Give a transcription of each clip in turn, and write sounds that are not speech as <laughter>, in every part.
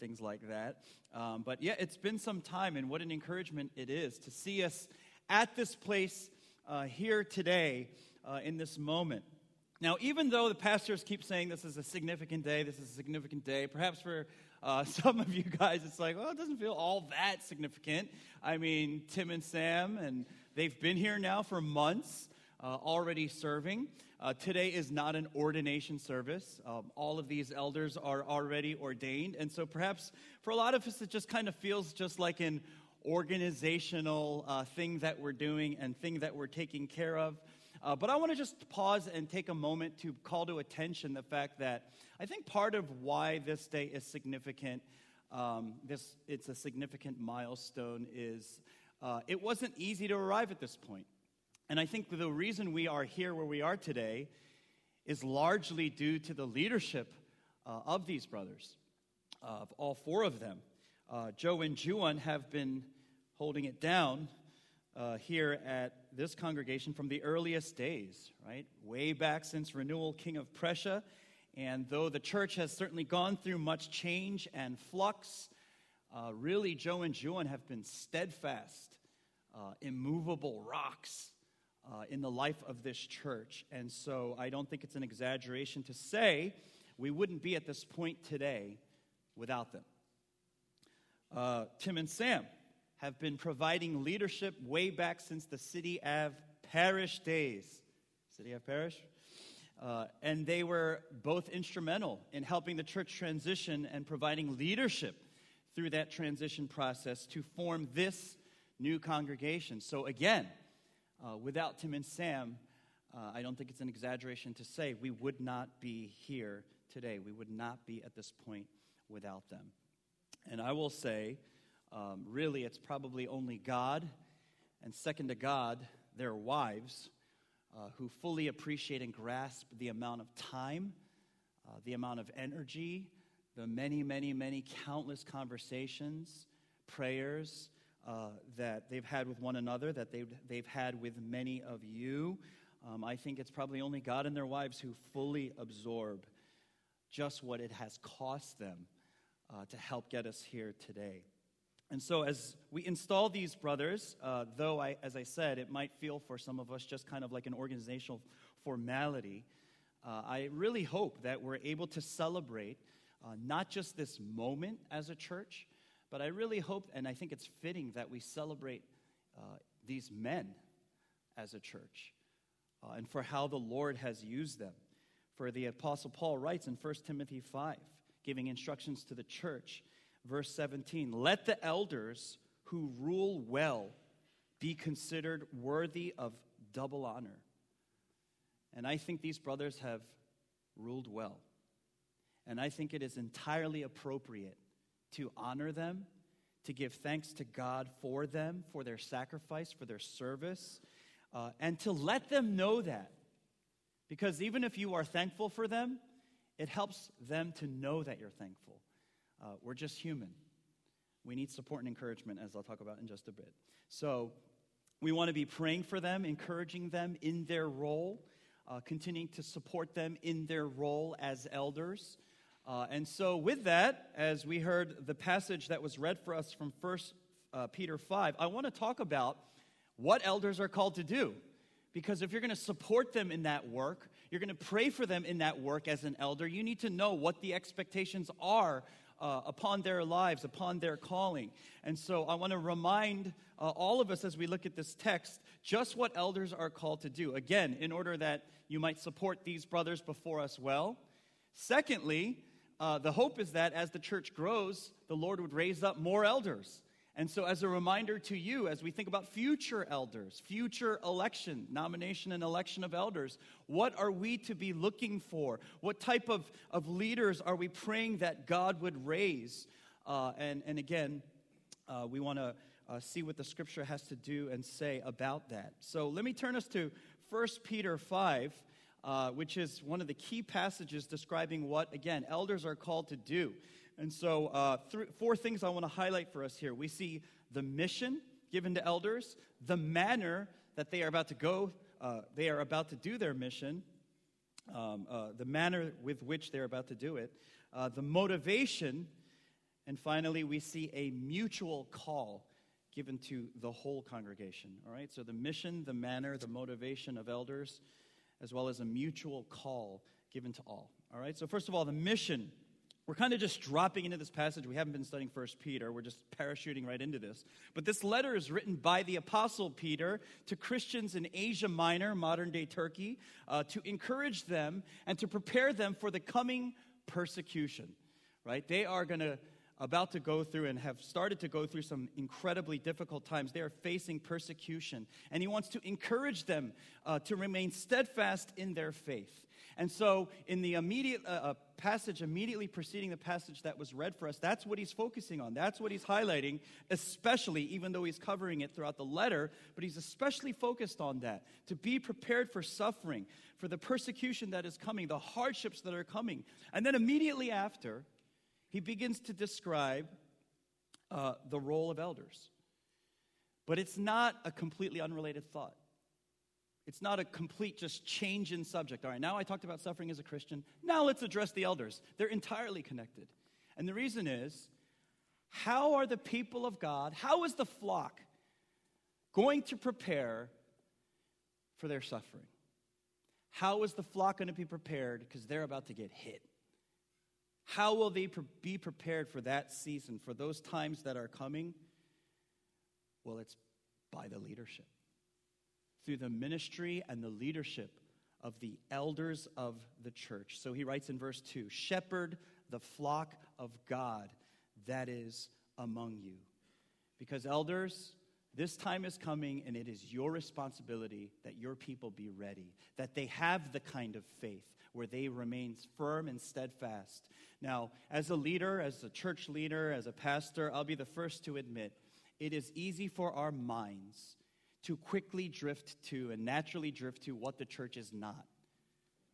things like that. Um, but yeah, it's been some time, and what an encouragement it is to see us at this place uh, here today uh, in this moment. Now, even though the pastors keep saying this is a significant day, this is a significant day, perhaps for uh, <laughs> some of you guys it's like, well, it doesn't feel all that significant. I mean, Tim and Sam, and they've been here now for months, uh, already serving. Uh, today is not an ordination service. Um, all of these elders are already ordained. And so perhaps for a lot of us, it just kind of feels just like an organizational uh, thing that we're doing and thing that we're taking care of. Uh, but I want to just pause and take a moment to call to attention the fact that I think part of why this day is significant, um, this, it's a significant milestone, is uh, it wasn't easy to arrive at this point. And I think the reason we are here where we are today is largely due to the leadership uh, of these brothers, uh, of all four of them. Uh, Joe and Juan have been holding it down uh, here at this congregation from the earliest days, right? Way back since Renewal King of Prussia. And though the church has certainly gone through much change and flux, uh, really, Joe and Juan have been steadfast, uh, immovable rocks uh, in the life of this church. And so I don't think it's an exaggeration to say we wouldn't be at this point today without them. Uh, Tim and Sam have been providing leadership way back since the City of Parish days. City of Parish? Uh, and they were both instrumental in helping the church transition and providing leadership through that transition process to form this new congregation. So, again, uh, without Tim and Sam, uh, I don't think it's an exaggeration to say we would not be here today. We would not be at this point without them. And I will say, um, really, it's probably only God, and second to God, their wives, uh, who fully appreciate and grasp the amount of time, uh, the amount of energy, the many, many, many countless conversations, prayers, uh, that they've had with one another, that they've, they've had with many of you. Um, I think it's probably only God and their wives who fully absorb just what it has cost them uh, to help get us here today. And so, as we install these brothers, uh, though, I, as I said, it might feel for some of us just kind of like an organizational formality, uh, I really hope that we're able to celebrate uh, not just this moment as a church, but I really hope, and I think it's fitting that we celebrate uh, these men as a church uh, and for how the Lord has used them. For the Apostle Paul writes in 1 Timothy 5, giving instructions to the church, verse 17 Let the elders who rule well be considered worthy of double honor. And I think these brothers have ruled well. And I think it is entirely appropriate to honor them, to give thanks to God for them, for their sacrifice, for their service, uh, and to let them know that. Because even if you are thankful for them, it helps them to know that you're thankful. Uh, we're just human. We need support and encouragement, as I'll talk about in just a bit. So, we want to be praying for them, encouraging them in their role, uh, continuing to support them in their role as elders. Uh, and so, with that, as we heard the passage that was read for us from 1 uh, Peter 5, I want to talk about what elders are called to do. Because if you're going to support them in that work, you're going to pray for them in that work as an elder, you need to know what the expectations are uh, upon their lives, upon their calling. And so I want to remind uh, all of us as we look at this text just what elders are called to do. Again, in order that you might support these brothers before us well. Secondly, uh, the hope is that as the church grows, the Lord would raise up more elders. And so, as a reminder to you, as we think about future elders, future election, nomination and election of elders, what are we to be looking for? What type of, of leaders are we praying that God would raise? Uh, and, and again, uh, we want to uh, see what the scripture has to do and say about that. So, let me turn us to 1 Peter 5 uh, which is one of the key passages describing what, again, elders are called to do. And so, uh, th- four things I want to highlight for us here. We see the mission given to elders, the manner that they are about to go, uh, they are about to do their mission, um, uh, the manner with which they're about to do it, uh, the motivation, And finally, we see a mutual call given to the whole congregation. All right? So the mission, the manner, the motivation of elders, as well as a mutual call given to all. All right? So, first of all, the mission. We're kind of just dropping into this passage. We haven't been studying First Peter. We're just parachuting right into this. But this letter is written by the Apostle Peter to Christians in Asia Minor, modern day Turkey, uh, to encourage them and to prepare them for the coming persecution. Right? They are going to about to go through and have started to go through some incredibly difficult times. They are facing persecution. And he wants to encourage them uh, to remain steadfast in their faith. And so, in the immediate uh, uh, passage immediately preceding the passage that was read for us, that's what he's focusing on. That's what he's highlighting, especially, even though he's covering it throughout the letter, but he's especially focused on that to be prepared for suffering, for the persecution that is coming, the hardships that are coming. And then, immediately after, he begins to describe uh, the role of elders. But it's not a completely unrelated thought. It's not a complete just change in subject. All right, now I talked about suffering as a Christian. Now let's address the elders. They're entirely connected. And the reason is how are the people of God, how is the flock going to prepare for their suffering? How is the flock going to be prepared because they're about to get hit? How will they be prepared for that season, for those times that are coming? Well, it's by the leadership. Through the ministry and the leadership of the elders of the church. So he writes in verse 2 Shepherd the flock of God that is among you. Because, elders, this time is coming, and it is your responsibility that your people be ready, that they have the kind of faith where they remain firm and steadfast. Now, as a leader, as a church leader, as a pastor, I'll be the first to admit it is easy for our minds to quickly drift to and naturally drift to what the church is not.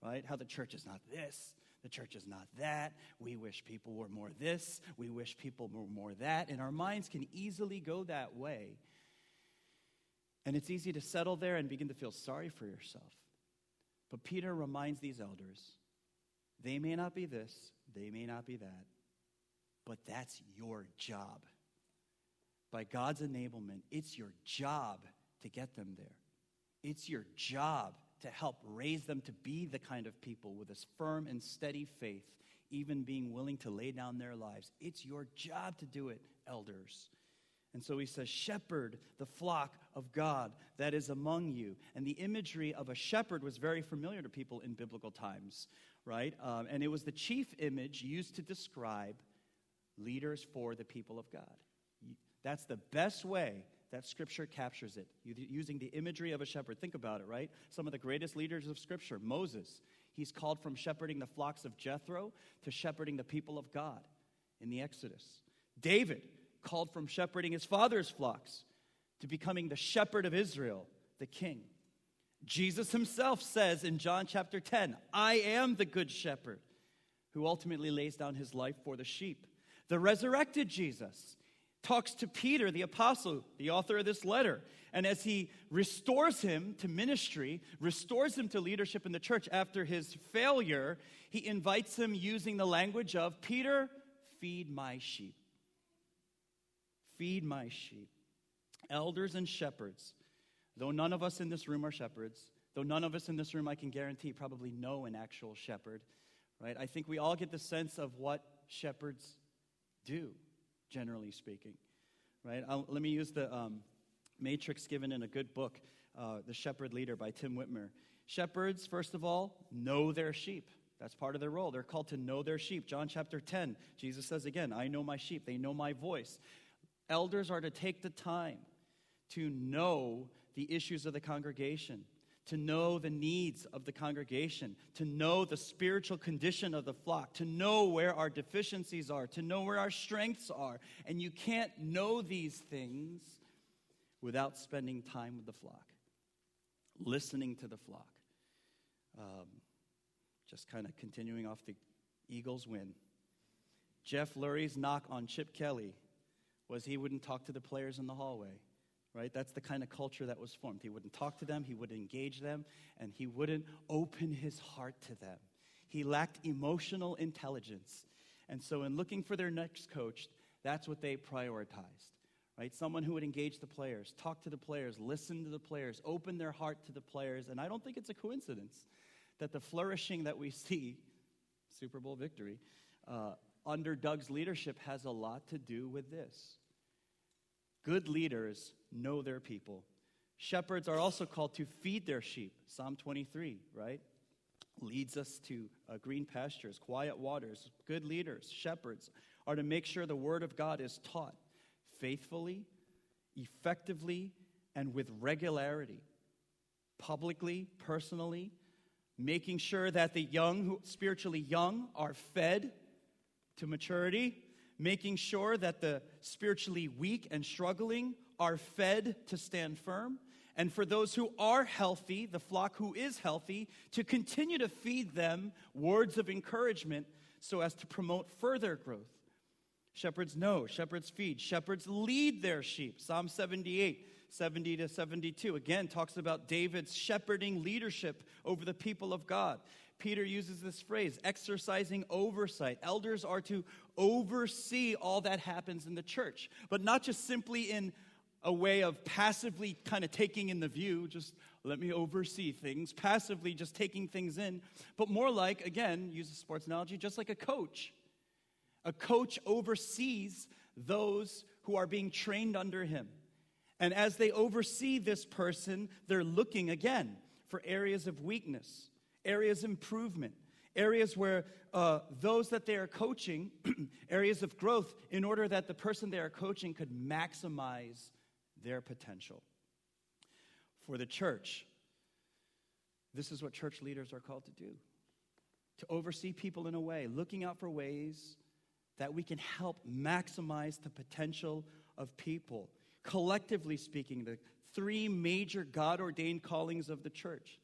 Right? How the church is not this, the church is not that. We wish people were more this, we wish people were more that. And our minds can easily go that way. And it's easy to settle there and begin to feel sorry for yourself. But Peter reminds these elders they may not be this, they may not be that, but that's your job. By God's enablement, it's your job to get them there. It's your job to help raise them to be the kind of people with a firm and steady faith, even being willing to lay down their lives. It's your job to do it, elders. And so he says, Shepherd the flock of God that is among you. And the imagery of a shepherd was very familiar to people in biblical times, right? Um, and it was the chief image used to describe leaders for the people of God. That's the best way that Scripture captures it, using the imagery of a shepherd. Think about it, right? Some of the greatest leaders of Scripture, Moses, he's called from shepherding the flocks of Jethro to shepherding the people of God in the Exodus. David, called from shepherding his father's flocks to becoming the shepherd of Israel, the king. Jesus himself says in John chapter 10, I am the good shepherd who ultimately lays down his life for the sheep. The resurrected Jesus talks to Peter, the apostle, the author of this letter. And as he restores him to ministry, restores him to leadership in the church after his failure, he invites him using the language of Peter, feed my sheep. Feed my sheep. Elders and shepherds, though none of us in this room are shepherds, though none of us in this room, I can guarantee, probably know an actual shepherd, right? I think we all get the sense of what shepherds do, generally speaking, right? I'll, let me use the um, matrix given in a good book, uh, The Shepherd Leader by Tim Witmer. Shepherds, first of all, know their sheep. That's part of their role. They're called to know their sheep. John chapter 10, Jesus says again, I know my sheep. They know my voice. Elders are to take the time to know the issues of the congregation, to know the needs of the congregation, to know the spiritual condition of the flock, to know where our deficiencies are, to know where our strengths are. And you can't know these things without spending time with the flock, listening to the flock. Um, just kind of continuing off the Eagles win. Jeff Lurie's knock on Chip Kelly was he wouldn't talk to the players in the hallway, right? That's the kind of culture that was formed. He wouldn't talk to them, he wouldn't engage them, and he wouldn't open his heart to them. He lacked emotional intelligence. And so, in looking for their next coach, That's what they prioritized, right? Someone who would engage the players, talk to the players, listen to the players, open their heart to the players. And I don't think it's a coincidence that the flourishing that we <laughs> see, Super Bowl victory, uh, under Doug's leadership has a lot to do with this. Good leaders know their people. Shepherds are also called to feed their sheep. Psalm 23, right? Leads us to uh, green pastures, quiet waters. Good leaders, shepherds, are to make sure the word of God is taught faithfully, effectively, and with regularity, publicly, personally, making sure that the young, spiritually young, are fed to maturity, making sure that the spiritually weak and struggling are fed to stand firm, and for those who are healthy, the flock who is healthy, to continue to feed them words of encouragement so as to promote further growth. Shepherds know, shepherds feed, shepherds lead their sheep. Psalm 78, 70 to 72, again, talks about David's shepherding leadership over the people of God. Peter uses this phrase, exercising oversight. Elders are to oversee all that happens in the church, but not just simply in a way of passively kind of taking in the view, just let me oversee things, passively just taking things in, but more like, again, use a sports analogy, just like a coach. A coach oversees those who are being trained under him. And as they oversee this person, they're looking again for areas of weakness, areas of improvement, areas where uh, those that they are coaching, <clears throat> areas of growth, in order that the person they are coaching could maximize their potential. For the church, this is what church leaders are called to do to oversee people in a way, looking out for ways that we can help maximize the potential of people. Collectively speaking, the three major God ordained callings of the church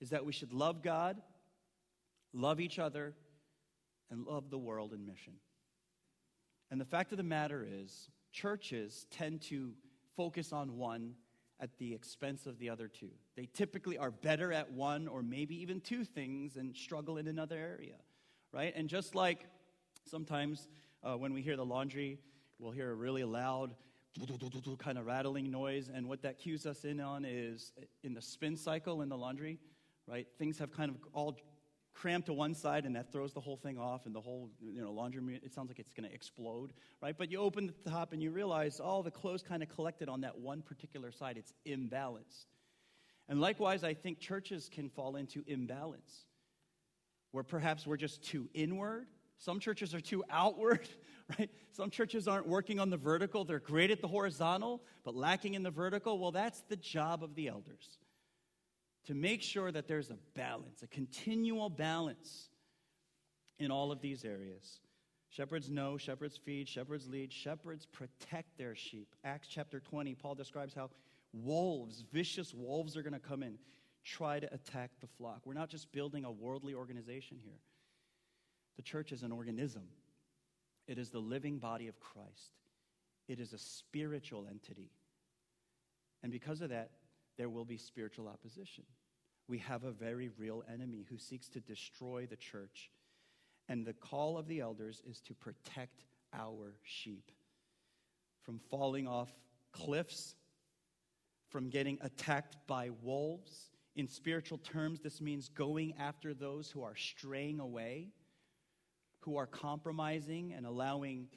is that we should love God, love each other, and love the world and mission. And the fact of the matter is, churches tend to focus on one at the expense of the other two. They typically are better at one or maybe even two things and struggle in another area, right? And just like sometimes uh, when we hear the laundry, we'll hear a really loud <laughs> kind of rattling noise, and what that cues us in on is in the spin cycle in the laundry, right? Things have kind of all crammed to one side and that throws the whole thing off and the whole you know laundry it sounds like it's going to explode right? But you open the top and you realize all the clothes kind of collected on that one particular side it's imbalanced. And likewise i think churches can fall into imbalance where perhaps we're just too inward. Some churches are too outward <laughs> right? Some churches aren't working on the vertical they're great at the horizontal but lacking in the vertical well that's the job of the elders to make sure that there's a balance, a continual balance in all of these areas. Shepherds know, shepherds feed, shepherds lead, shepherds protect their sheep. Acts chapter 20, Paul describes how wolves, vicious wolves, are going to come in, try to attack the flock. We're not just building a worldly organization here, the church is an organism, it is the living body of Christ, it is a spiritual entity. And because of that, there will be spiritual opposition. We have a very real enemy who seeks to destroy the church. And the call of the elders is to protect our sheep from falling off cliffs, from getting attacked by wolves. In spiritual terms, this means going after those who are straying away, who are compromising and allowing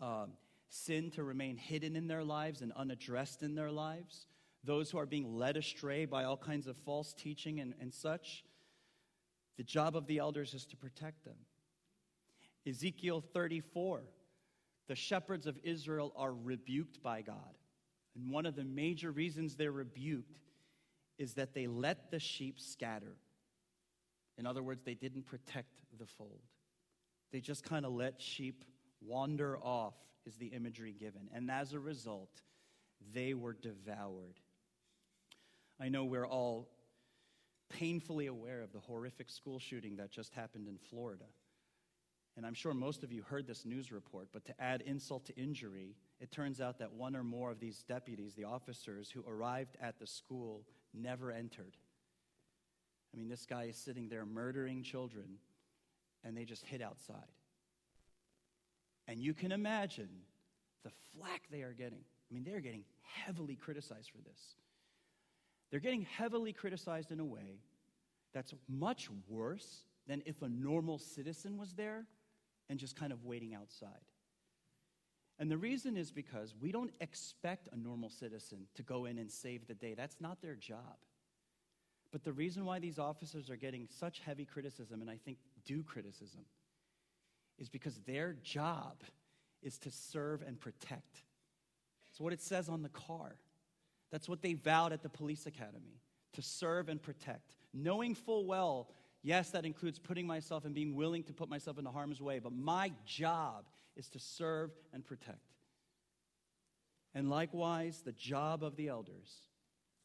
um, sin to remain hidden in their lives and unaddressed in their lives those who are being led astray by all kinds of false teaching and, and such. The job of the elders is to protect them. Ezekiel 34, the shepherds of Israel are rebuked by God. And one of the major reasons they're rebuked is that they let the sheep scatter. In other words, they didn't protect the fold. They just kind of let sheep wander off, is the imagery given. And as a result, they were devoured. I know we're all painfully aware of the horrific school shooting that just happened in Florida. And I'm sure most of you heard this news report, but to add insult to injury, it turns out that one or more of these deputies, the officers who arrived at the school, never entered. I mean, this guy is sitting there murdering children, and they just hid outside. And you can imagine the flack they are getting. I mean, they're getting heavily criticized for this. They're getting heavily criticized in a way that's much worse than if a normal citizen was there and just kind of waiting outside. And the reason is because we don't expect a normal citizen to go in and save the day. That's not their job. But the reason why these officers are getting such heavy criticism, and I think due criticism, is because their job is to serve and protect. It's what it says on the car. That's what they vowed at the police academy to serve and protect, knowing full well, yes, that includes putting myself and being willing to put myself into harm's way, but my job is to serve and protect. And likewise, the job of the elders,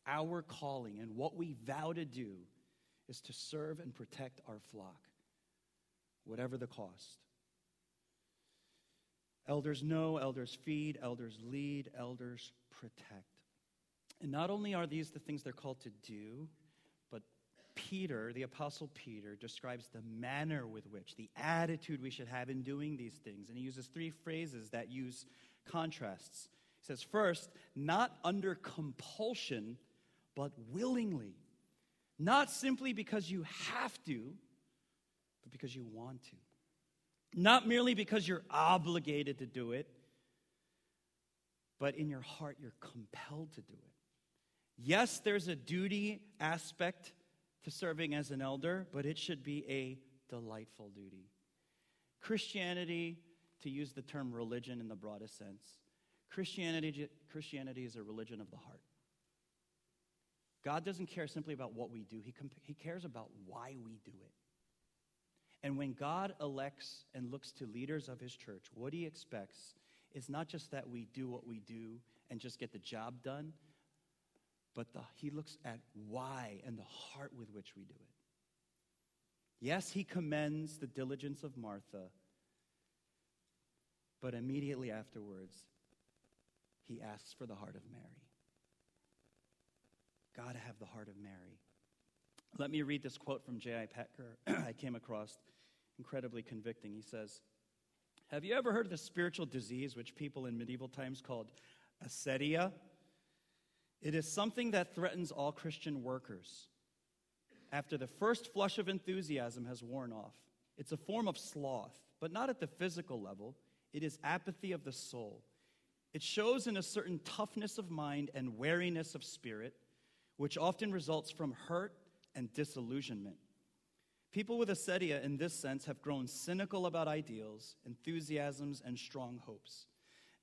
our calling, and what we vow to do is to serve and protect our flock, whatever the cost. Elders know, elders feed, elders lead, elders protect. And not only are these the things they're called to do, but Peter, the Apostle Peter, describes the manner with which, the attitude we should have in doing these things. And he uses three phrases that use contrasts. He says, first, not under compulsion, but willingly. Not simply because you have to, but because you want to. Not merely because you're obligated to do it, but in your heart, you're compelled to do it. Yes, there's a duty aspect to serving as an elder, but it should be a delightful duty. Christianity, to use the term religion in the broadest sense, Christianity, Christianity is a religion of the heart. God doesn't care simply about what we do, he, comp- he cares about why we do it. And when God elects and looks to leaders of his church, what he expects is not just that we do what we do and just get the job done, but the, he looks at why and the heart with which we do it. Yes, he commends the diligence of Martha, but immediately afterwards, he asks for the heart of Mary. Got to have the heart of Mary. Let me read this quote from J.I. Packer <clears throat> I came across, incredibly convicting. He says, Have you ever heard of the spiritual disease which people in medieval times called acedia? It is something that threatens all Christian workers. After the first flush of enthusiasm has worn off, it's a form of sloth, but not at the physical level. It is apathy of the soul. It shows in a certain toughness of mind and wariness of spirit, which often results from hurt and disillusionment. People with acedia, in this sense, have grown cynical about ideals, enthusiasms, and strong hopes.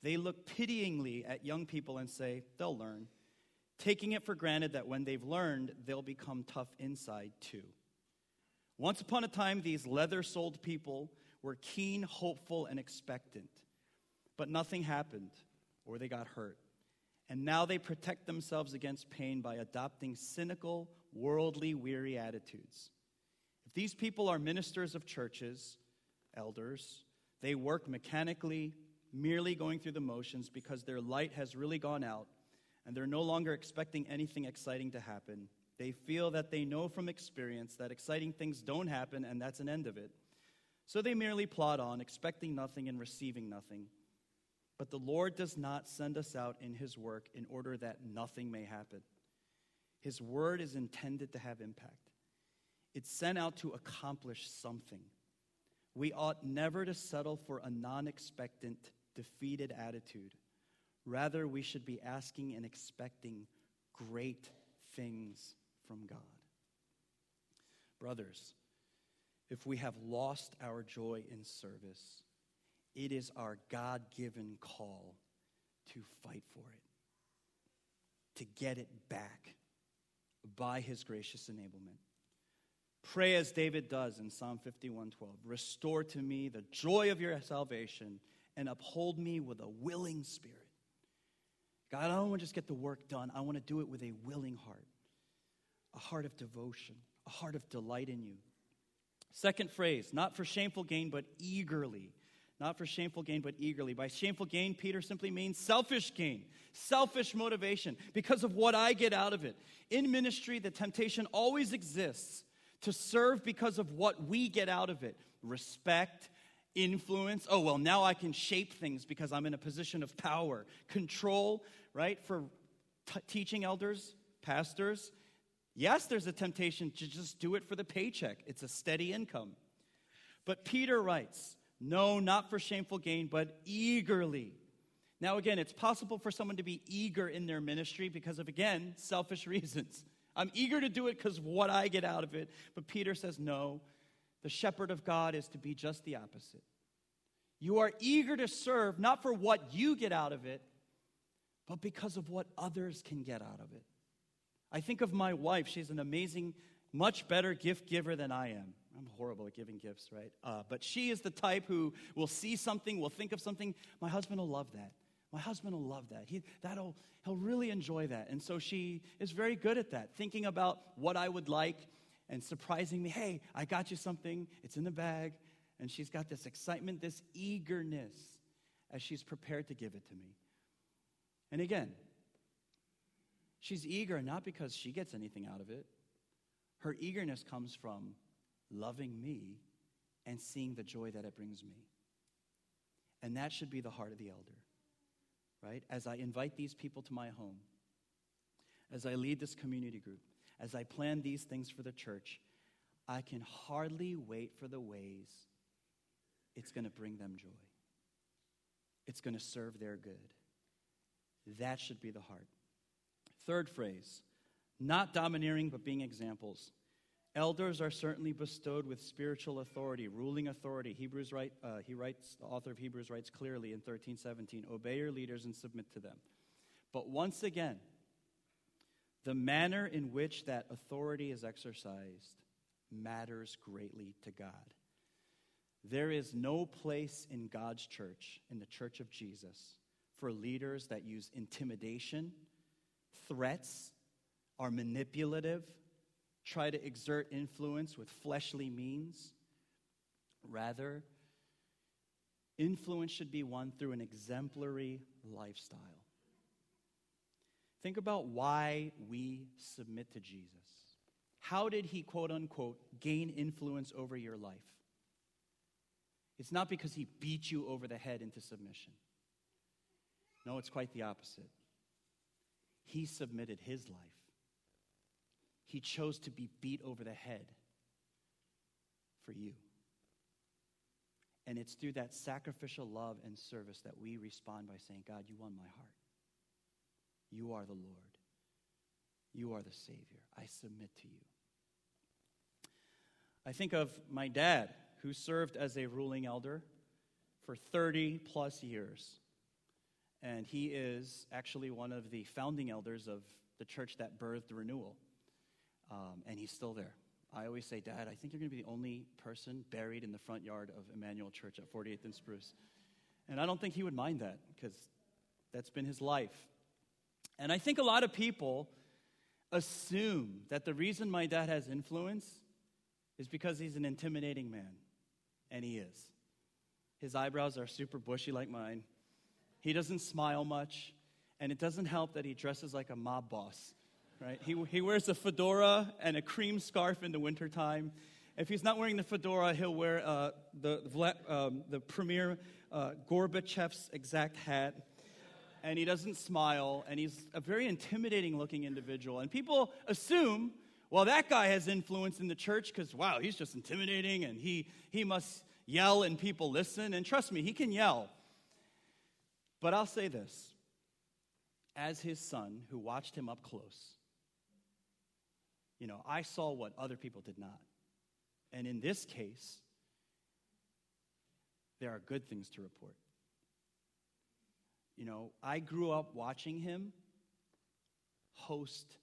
They look pityingly at young people and say, they'll learn taking it for granted that when they've learned, they'll become tough inside too. Once upon a time, these leather soled people were keen, hopeful, and expectant. But nothing happened, or they got hurt. And now they protect themselves against pain by adopting cynical, worldly, weary attitudes. If these people are ministers of churches, elders, they work mechanically, merely going through the motions because their light has really gone out and they're no longer expecting anything exciting to happen. They feel that they know from experience that exciting things don't happen and that's an end of it. So they merely plod on, expecting nothing and receiving nothing. But the Lord does not send us out in His work in order that nothing may happen. His word is intended to have impact, it's sent out to accomplish something. We ought never to settle for a non expectant, defeated attitude. Rather, we should be asking and expecting great things from God. Brothers, if we have lost our joy in service, it is our God given call to fight for it, to get it back by his gracious enablement. Pray as David does in Psalm 51:12. Restore to me the joy of your salvation and uphold me with a willing spirit. God, I don't want to just get the work done. I want to do it with a willing heart, a heart of devotion, a heart of delight in you. Second phrase, not for shameful gain, but eagerly. Not for shameful gain, but eagerly. By shameful gain, Peter simply means selfish gain, selfish motivation, because of what I get out of it. In ministry, the temptation always exists to serve because of what we get out of it respect, influence. Oh, well, now I can shape things because I'm in a position of power. Control, right? For t- teaching elders, pastors. Yes, there's a temptation to just do it for the paycheck, it's a steady income. But Peter writes, No, not for shameful gain, but eagerly. Now, again, it's possible for someone to be eager in their ministry because of, again, selfish <laughs> reasons. I'm eager to do it because what I get out of it. But Peter says, No, the shepherd of God is to be just the opposite. You are eager to serve not for what you get out of it, but because of what others can get out of it. I think of my wife. She's an amazing, much better gift giver than I am. I'm horrible at giving gifts, right? Uh, but she is the type who will see something, will think of something. My husband will love that. My husband will love that. He, that'll, he'll really enjoy that. And so she is very good at that, thinking about what I would like and surprising me. Hey, I got you something. It's in the bag. And she's got this excitement, this eagerness as she's prepared to give it to me. And again, she's eager not because she gets anything out of it. Her eagerness comes from loving me and seeing the joy that it brings me. And that should be the heart of the elder, right? As I invite these people to my home, as I lead this community group, as I plan these things for the church, I can hardly wait for the ways it's going to bring them joy. It's going to serve their good. That should be the heart. Third phrase not domineering, but being examples. Elders are certainly bestowed with spiritual authority, ruling authority. Hebrews write, uh, he writes, the author of Hebrews writes clearly in 1317 obey your leaders and submit to them. But once again, the manner in which that authority is exercised matters greatly to God. There is no place in God's church, in the church of Jesus, for leaders that use intimidation, threats, are manipulative, try to exert influence with fleshly means. Rather, influence should be won through an exemplary lifestyle. Think about why we submit to Jesus. How did he, quote unquote, gain influence over your life? It's not because he beat you over the head into submission. No, it's quite the opposite. He submitted his life, he chose to be beat over the head for you. And it's through that sacrificial love and service that we respond by saying, God, you won my heart. You are the Lord. You are the Savior. I submit to you. I think of my dad, who served as a ruling elder for 30 plus years. And he is actually one of the founding elders of the church that birthed renewal. Um, and he's still there. I always say, Dad, I think you're going to be the only person buried in the front yard of Emmanuel Church at 48th and Spruce. And I don't think he would mind that because that's been his life. And I think a lot of people assume that the reason my dad has influence is because he's an intimidating man. And he is. His eyebrows are super bushy like mine. He doesn't smile much. And it doesn't help that he dresses like a mob boss, right? He, he wears a fedora and a cream scarf in the wintertime. If he's not wearing the fedora, he'll wear uh, the, um, the premier uh, Gorbachev's exact hat and he doesn't smile, and he's a very intimidating looking individual. And people assume, well, that guy has influence in the church because, wow, he's just intimidating and he, he must yell and people listen. And trust me, he can yell. But I'll say this as his son who watched him up close, you know, I saw what other people did not. And in this case, there are good things to report. You know, I grew up watching him host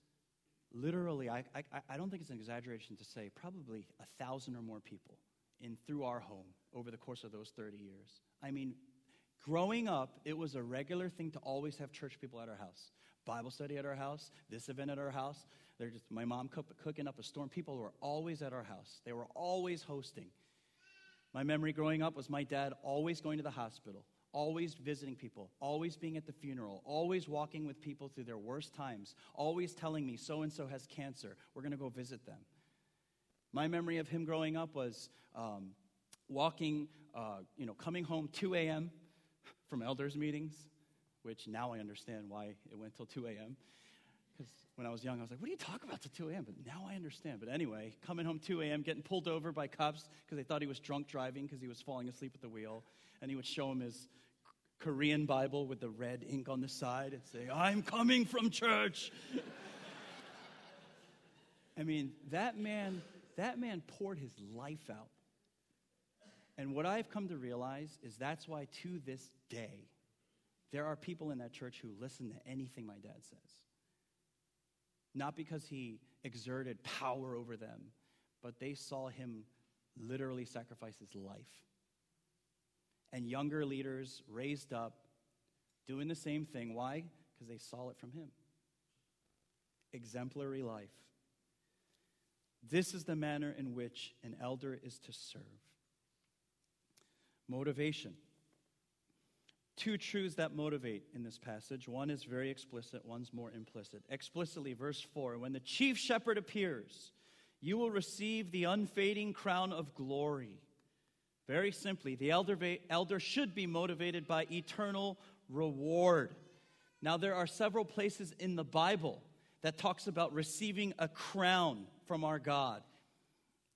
literally, I, I, I don't think it's an exaggeration to say, probably a thousand or more people in through our home over the course of those 30 years. I mean, growing up, it was a regular thing to always have church people at our house. Bible study at our house, this event at our house. They're just my mom cook, cooking up a storm. People were always at our house. They were always hosting. My memory growing up was my dad always going to the hospital, always visiting people, always being at the funeral, always walking with people through their worst times, always telling me so and so has cancer. We're going to go visit them. My memory of him growing up was um, walking, uh, you know, coming home 2 a.m. from elders' meetings, which now I understand why it went till 2 a.m. Because when I was young, I was like, what do you talk about till 2 a.m.? But now I understand. But anyway, coming home 2 a.m., getting pulled over by cops because they thought he was drunk driving because he was falling asleep at the wheel. And he would show him his Korean Bible with the red ink on the side and say, I'm coming from church. <laughs> I mean, that man, that man poured his life out. And what I've come to realize is that's why to this day, there are people in that church who listen to anything my dad says. Not because he exerted power over them, but they saw him literally sacrifice his life. And younger leaders raised up doing the same thing. Why? Because they saw it from him. Exemplary life. This is the manner in which an elder is to serve. Motivation. Two truths that motivate in this passage. One is very explicit, one's more implicit. Explicitly, verse 4 When the chief shepherd appears, you will receive the unfading crown of glory. Very simply, the elder, elder should be motivated by eternal reward. Now, there are several places in the Bible that talks about receiving a crown from our God.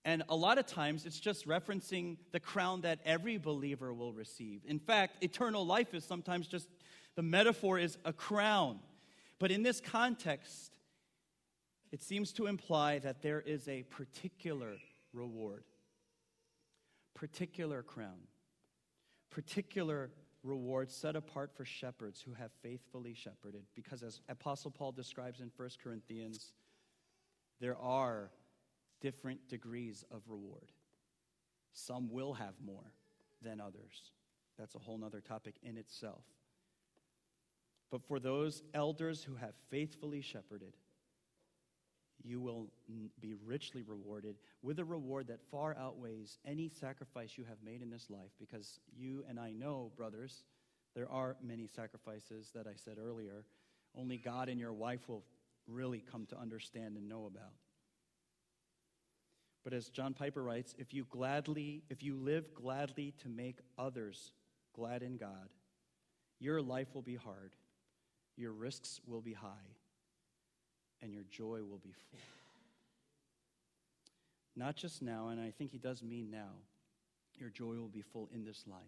And a lot of times it's just referencing the crown that every believer will receive. In fact, eternal life is sometimes just the metaphor is a crown. But in this context, it seems to imply that there is a particular reward, particular crown, particular reward set apart for shepherds who have faithfully shepherded. Because as Apostle Paul describes in 1 Corinthians, there are different degrees of reward. Some will have more than others. That's a whole other topic in itself. But for those elders who have faithfully shepherded, you will be richly rewarded with a reward that far outweighs any sacrifice you have made in this life. Because you and I know, brothers, there are many sacrifices that I said earlier. Only God and your wife will really come to understand and know about. But as John Piper writes, if you gladly, if you live gladly to make others glad in God, your life will be hard, your risks will be high, and your joy will be full. Not just now, and I think he does mean now, your joy will be full in this life,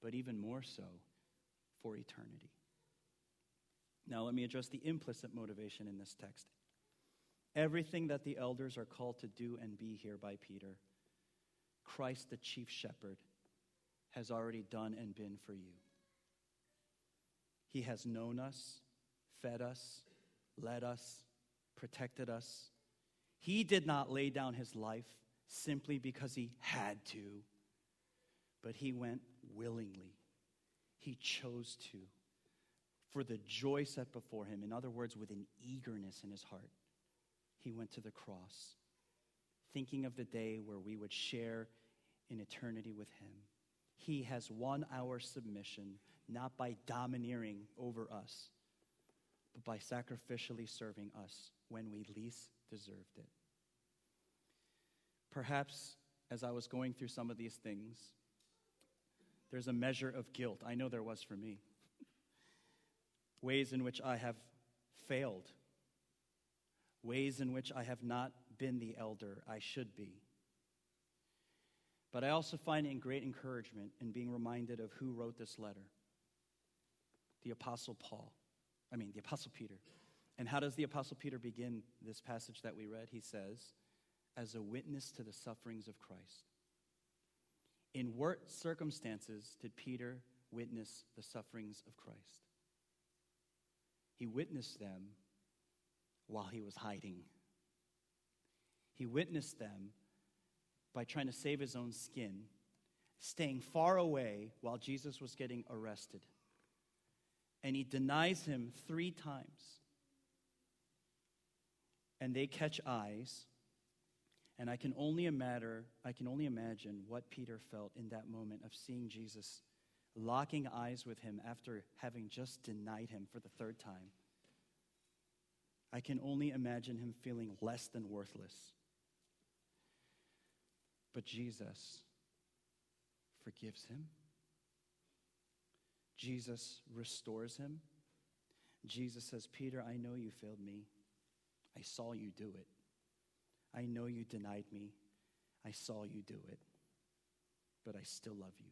but even more so for eternity. Now, let me address the implicit motivation in this text. Everything that the elders are called to do and be here by Peter, Christ, the chief shepherd, has already done and been for you. He has known us, fed us, led us, protected us. He did not lay down his life simply because he had to, but he went willingly. He chose to for the joy set before him. In other words, with an eagerness in his heart he went to the cross, thinking of the day where we would share in eternity with him. He has won our submission not by domineering over us, but by sacrificially serving us when we least deserved it. Perhaps as I was going through some of these things, there's a measure of guilt. I know there was for me. Ways in which I have failed ways in which I have not been the elder I should be. But I also find in great encouragement in being reminded of who wrote this letter the Apostle Paul. I mean, the Apostle Peter. And how does the Apostle Peter begin this passage that we read? He says, as a witness to the sufferings of Christ. In what circumstances did Peter witness the sufferings of Christ? He witnessed them while he was hiding. He witnessed them by trying to save his own skin, staying far away while Jesus was getting arrested. And he denies him three times. And they catch eyes. And I can only imagine, I can only imagine what Peter felt in that moment of seeing Jesus locking eyes with him after having just denied him for the third time. I can only imagine him feeling less than worthless. But Jesus forgives him. Jesus restores him. Jesus says, Peter, I know you failed me. I saw you do it. I know you denied me. I saw you do it. But I still love you.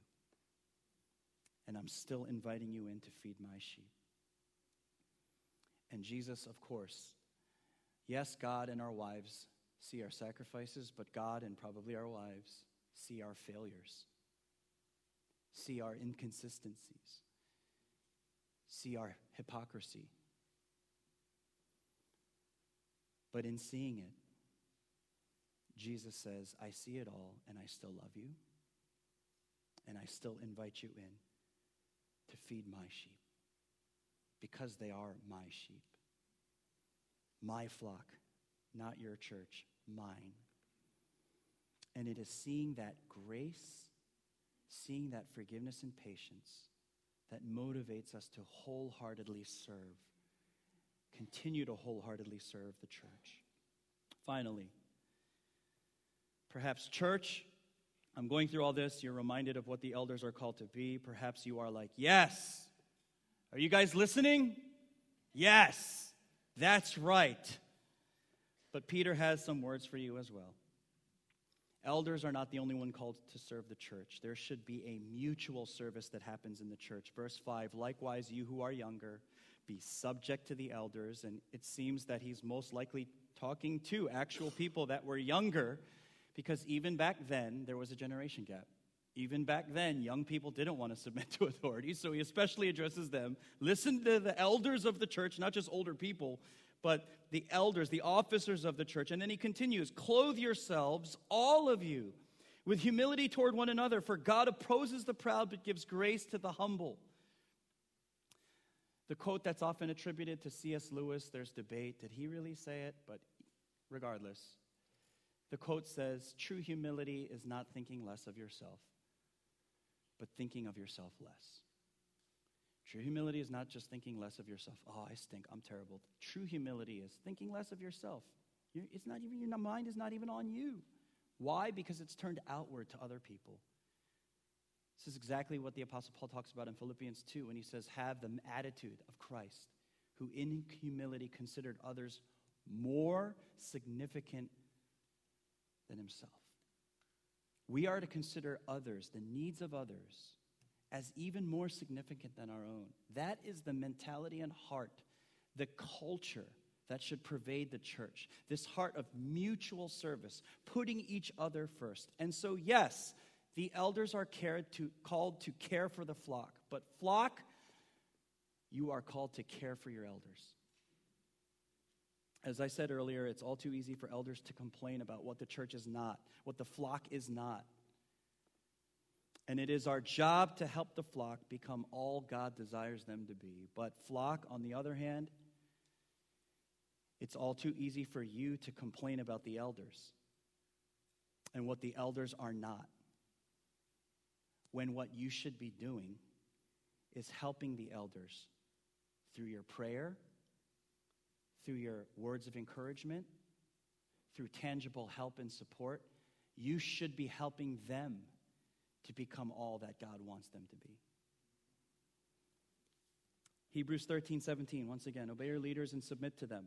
And I'm still inviting you in to feed my sheep. And Jesus, of course, yes, God and our wives see our sacrifices, but God and probably our wives see our failures, see our inconsistencies, see our hypocrisy. But in seeing it, Jesus says, I see it all and I still love you, and I still invite you in to feed my sheep because they are my sheep. My flock, not your church, mine. And it is seeing that grace, seeing that forgiveness and patience that motivates us to wholeheartedly serve, continue to wholeheartedly serve the church. Finally, perhaps, church, I'm going through all this. You're reminded of what the elders are called to be. Perhaps you are like, yes. Are you guys listening? Yes, that's right. But Peter has some words for you as well. Elders are not the only one called to serve the church. There should be a mutual service that happens in the church. Verse 5 Likewise, you who are younger, be subject to the elders. And it seems that he's most likely talking to actual people that were younger, because even back then, there was a generation gap. Even back then, young people didn't want to submit to authority, so he especially addresses them. Listen to the elders of the church, not just older people, but the elders, the officers of the church. And then he continues Clothe yourselves, all of you, with humility toward one another, for God opposes the proud but gives grace to the humble. The quote that's often attributed to C.S. Lewis, there's debate. Did he really say it? But regardless, the quote says True humility is not thinking less of yourself, but thinking of yourself less. True humility is not just thinking less of yourself. Oh, I stink. I'm terrible. True humility is thinking less of yourself. It's not even your mind is not even on you. Why? Because it's turned outward to other people. This is exactly what the Apostle Paul talks about in Philippians 2 when he says, Have the attitude of Christ, who in humility considered others more significant than himself. We are to consider others, the needs of others, as even more significant than our own. That is the mentality and heart, the culture that should pervade the church. This heart of mutual service, putting each other first. And so, yes, the elders are to, called to care for the flock, but flock, you are called to care for your elders. As I said earlier, it's all too easy for elders to complain about what the church is not, what the flock is not. And it is our job to help the flock become all God desires them to be. But, flock, on the other hand, it's all too easy for you to complain about the elders and what the elders are not. When what you should be doing is helping the elders through your prayer, through your words of encouragement, through tangible help and support. You should be helping them to become all that God wants them to be. Hebrews 13, 17, once again, obey your leaders and submit to them.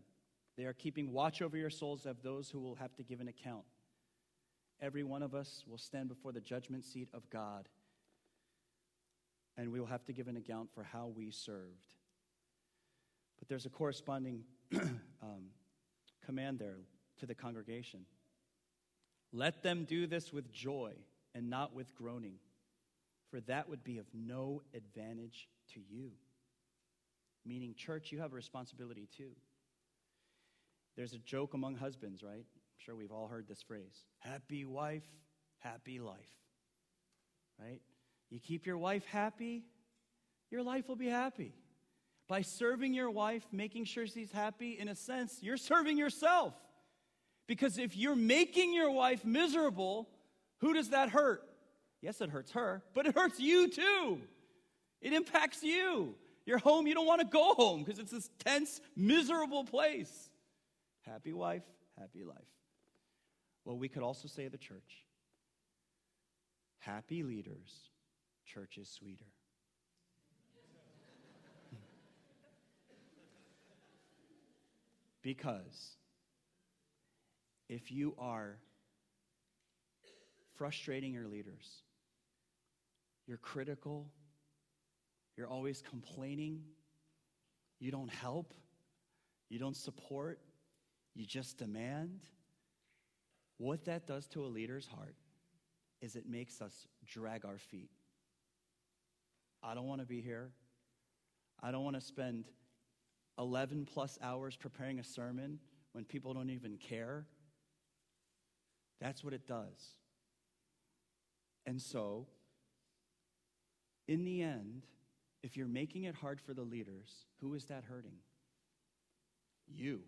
They are keeping watch over your souls of those who will have to give an account. Every one of us will stand before the judgment seat of God, and we will have to give an account for how we served. But there's a corresponding <clears throat> um, command there to the congregation. Let them do this with joy and not with groaning, for that would be of no advantage to you. Meaning, church, you have a responsibility too. There's a joke among husbands, right? I'm sure we've all heard this phrase happy wife, happy life. Right? You keep your wife happy, your life will be happy. By serving your wife, making sure she's happy, in a sense, you're serving yourself. Because if you're making your wife miserable, who does that hurt? Yes, it hurts her, but it hurts you too. It impacts you. Your home, you don't want to go home because it's this tense, miserable place. Happy wife, happy life. Well, we could also say the church happy leaders church is sweeter. <laughs> because if you are frustrating your leaders, you're critical, you're always complaining, you don't help, you don't support, you just demand. What that does to a leader's heart is it makes us drag our feet. I don't want to be here. I don't want to spend 11 plus hours preparing a sermon when people don't even care. That's what it does. And so, in the end, if you're making it hard for the leaders, who is that hurting? You.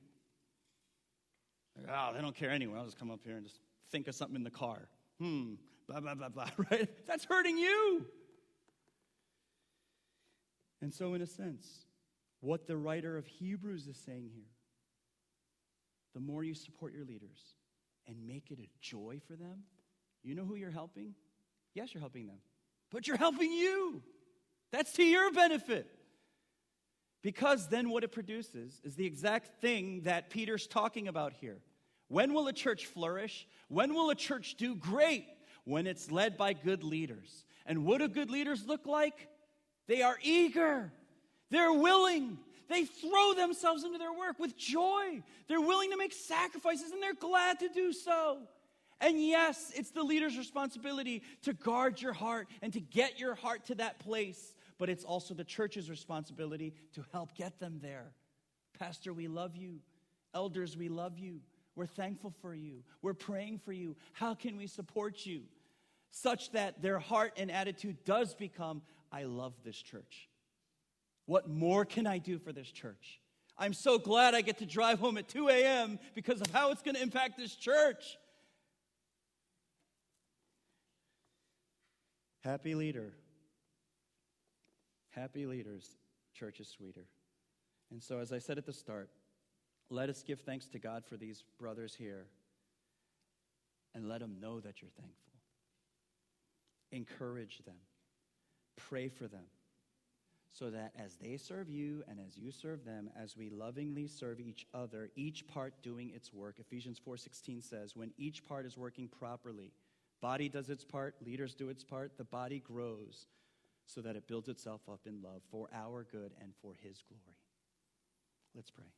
oh, they don't care anyway. I'll just come up here and just think of something in the car. Hmm, blah, blah, blah, blah, <laughs> right? That's hurting you. And so, in a sense, what the writer of Hebrews is saying here the more you support your leaders and make it a joy for them, you know who you're helping? Yes, you're helping them, but you're helping you. That's to your benefit. Because then what it produces is the exact thing that Peter's talking about here. When will a church flourish? When will a church do great? When it's led by good leaders. And what do good leaders look like? They are eager, they're willing, they throw themselves into their work with joy. They're willing to make sacrifices and they're glad to do so. And yes, it's the leader's responsibility to guard your heart and to get your heart to that place, but it's also the church's responsibility to help get them there. Pastor, we love you. Elders, we love you. We're thankful for you. We're praying for you. How can we support you? Such that their heart and attitude does become, I love this church. What more can I do for this church? I'm so glad I get to drive home at 2 a.m. because of how it's going to impact this church. Happy leader. Happy leaders, church is sweeter. And so, as I said at the start, let us give thanks to God for these brothers here and let them know that you're thankful. Encourage them, pray for them so that as they serve you and as you serve them as we lovingly serve each other each part doing its work ephesians 4.16 says when each part is working properly body does its part leaders do its part. The body grows so that it builds itself up in love for our good and for his glory. Let's pray